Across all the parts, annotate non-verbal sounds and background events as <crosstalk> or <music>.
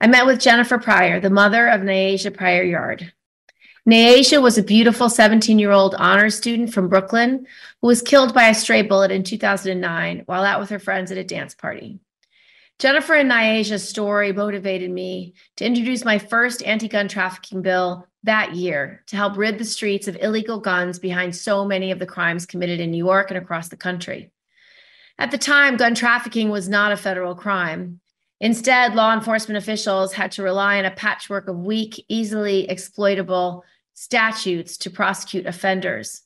I met with Jennifer Pryear, the mother of Nyasia Pryear-Yard. Nyasia was a beautiful 17 year old honors student from Brooklyn who was killed by a stray bullet in 2009 while out with her friends at a dance party. Jennifer and Nyasia's story motivated me to introduce my first anti gun trafficking bill that year to help rid the streets of illegal guns behind so many of the crimes committed in New York and across the country. At the time, gun trafficking was not a federal crime. Instead, law enforcement officials had to rely on a patchwork of weak, easily exploitable statutes to prosecute offenders.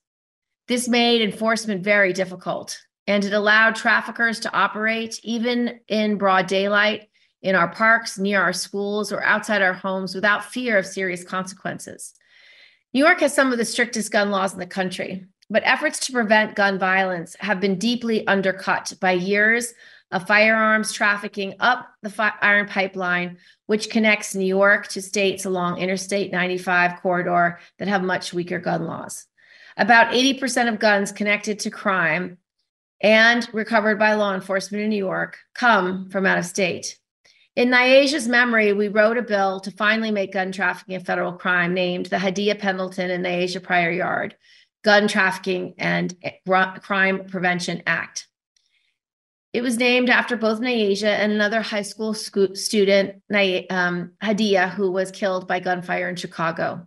This made enforcement very difficult, and it allowed traffickers to operate even in broad daylight in our parks, near our schools, or outside our homes without fear of serious consequences. New York has some of the strictest gun laws in the country, but efforts to prevent gun violence have been deeply undercut by years of firearms trafficking up the iron pipeline, which connects New York to states along Interstate 95 corridor that have much weaker gun laws. About 80% of guns connected to crime and recovered by law enforcement in New York come from out of state. In Nyasia's memory, we wrote a bill to finally make gun trafficking a federal crime named the Hadiya Pendleton and Nyasia Pryear-Yard Gun Trafficking and Crime Prevention Act. It was named after both Nyasia and another high school student, um, Hadiya, who was killed by gunfire in Chicago.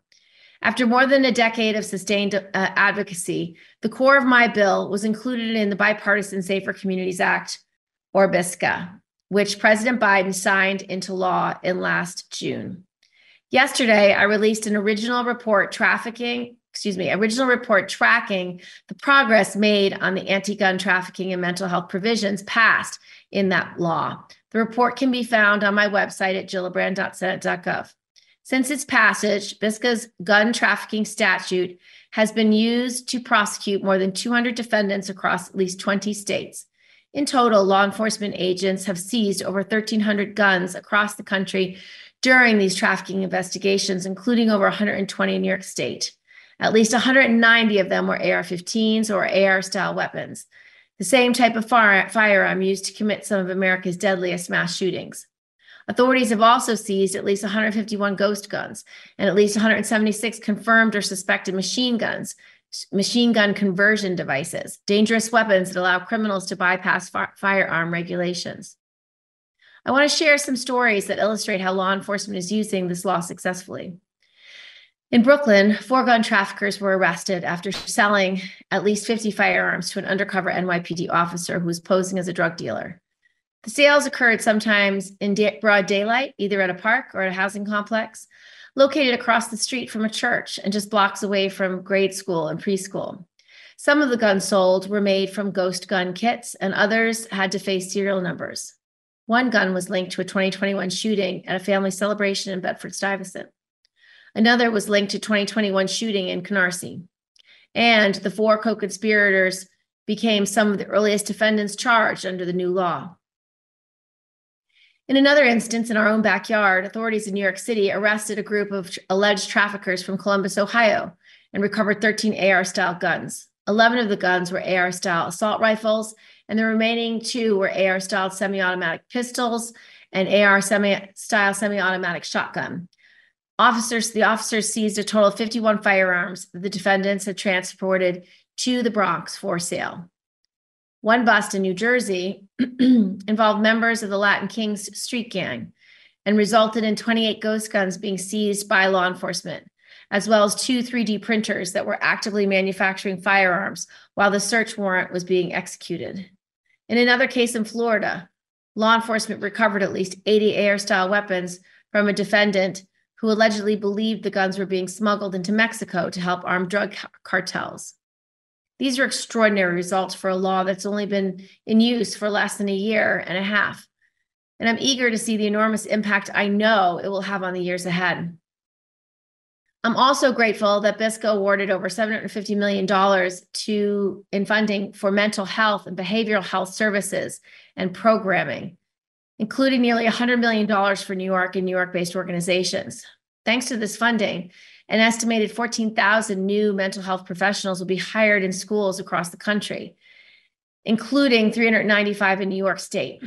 After more than a decade of sustained uh, advocacy, the core of my bill was included in the Bipartisan Safer Communities Act, or BISCA, which President Biden signed into law in last June. Yesterday, I released an original report trafficking excuse me, original report tracking the progress made on the anti gun trafficking and mental health provisions passed in that law. The report can be found on my website at gillibrand.senate.gov. Since its passage, BISCA's gun trafficking statute has been used to prosecute more than 200 defendants across at least 20 states. In total, law enforcement agents have seized over 1,300 guns across the country during these trafficking investigations, including over 120 in New York State. At least 190 of them were AR 15s or AR style weapons, the same type of fire- firearm used to commit some of America's deadliest mass shootings. Authorities have also seized at least 151 ghost guns and at least 176 confirmed or suspected machine guns, machine gun conversion devices, dangerous weapons that allow criminals to bypass fi- firearm regulations. I want to share some stories that illustrate how law enforcement is using this law successfully. In Brooklyn, four gun traffickers were arrested after selling at least 50 firearms to an undercover NYPD officer who was posing as a drug dealer. The sales occurred sometimes in da- broad daylight, either at a park or at a housing complex located across the street from a church and just blocks away from grade school and preschool. Some of the guns sold were made from ghost gun kits, and others had to face serial numbers. One gun was linked to a 2021 shooting at a family celebration in Bedford Stuyvesant. Another was linked to 2021 shooting in Canarsie. And the four co-conspirators became some of the earliest defendants charged under the new law. In another instance, in our own backyard, authorities in New York City arrested a group of alleged traffickers from Columbus, Ohio, and recovered 13 AR style guns. 11 of the guns were AR style assault rifles, and the remaining two were AR style semi automatic pistols and AR style semi automatic shotgun. Officers, the officers seized a total of 51 firearms that the defendants had transported to the Bronx for sale. One bust in New Jersey <clears throat> involved members of the Latin Kings street gang and resulted in 28 ghost guns being seized by law enforcement, as well as two 3D printers that were actively manufacturing firearms while the search warrant was being executed. In another case in Florida, law enforcement recovered at least 80 AR style weapons from a defendant who allegedly believed the guns were being smuggled into Mexico to help armed drug cartels. These are extraordinary results for a law that's only been in use for less than a year and a half. And I'm eager to see the enormous impact I know it will have on the years ahead. I'm also grateful that BSCA awarded over $750 million to in funding for mental health and behavioral health services and programming including nearly $100 million for New York and New York based organizations. Thanks to this funding, an estimated 14,000 new mental health professionals will be hired in schools across the country, including 395 in New York State.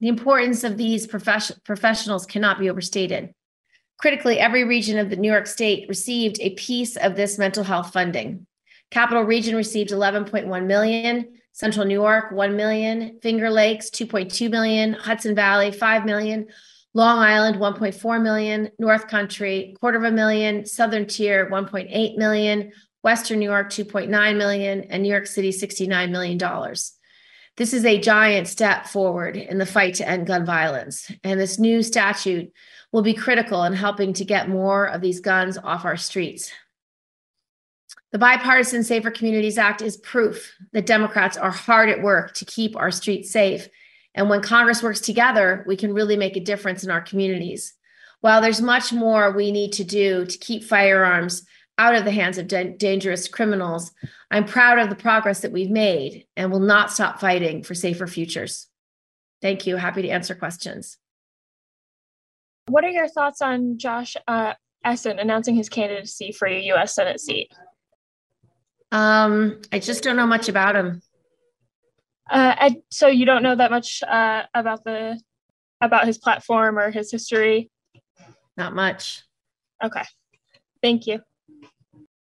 The importance of these profession- professionals cannot be overstated. Critically, every region of the New York State received a piece of this mental health funding. Capital Region received 11.1 million, Central New York, 1 million, Finger Lakes, 2.2 million, Hudson Valley, 5 million, Long Island, 1.4 million, North Country, quarter of a million, Southern Tier, 1.8 million, Western New York, 2.9 million, and New York City, $69 million. This is a giant step forward in the fight to end gun violence. And this new statute will be critical in helping to get more of these guns off our streets. The Bipartisan Safer Communities Act is proof that Democrats are hard at work to keep our streets safe. And when Congress works together, we can really make a difference in our communities. While there's much more we need to do to keep firearms out of the hands of da- dangerous criminals, I'm proud of the progress that we've made and will not stop fighting for safer futures. Thank you. Happy to answer questions. What are your thoughts on Josh uh, Eisen announcing his candidacy for a U.S. Senate seat? Um, I just don't know much about him. Uh, I, so you don't know that much uh, about the about his platform or his history. Not much. Okay, thank you.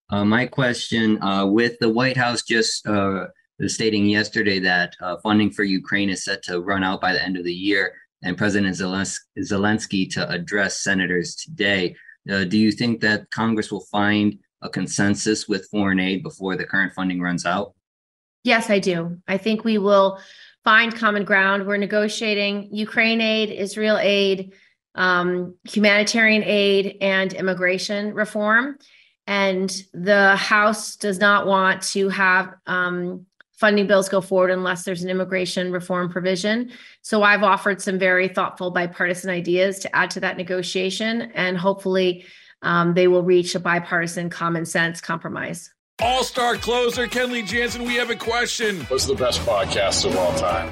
Uh, my question uh, with the White House just uh, stating yesterday that uh, funding for Ukraine is set to run out by the end of the year, and President Zelensky to address senators today. Uh, do you think that Congress will find a consensus with foreign aid before the current funding runs out? Yes, I do. I think we will find common ground. We're negotiating Ukraine aid, Israel aid, um, humanitarian aid, and immigration reform. And the House does not want to have um, funding bills go forward unless there's an immigration reform provision. So I've offered some very thoughtful bipartisan ideas to add to that negotiation, and hopefully um, they will reach a bipartisan common sense compromise. All star closer Kenley Jansen, we have a question. What's the best podcast of all time?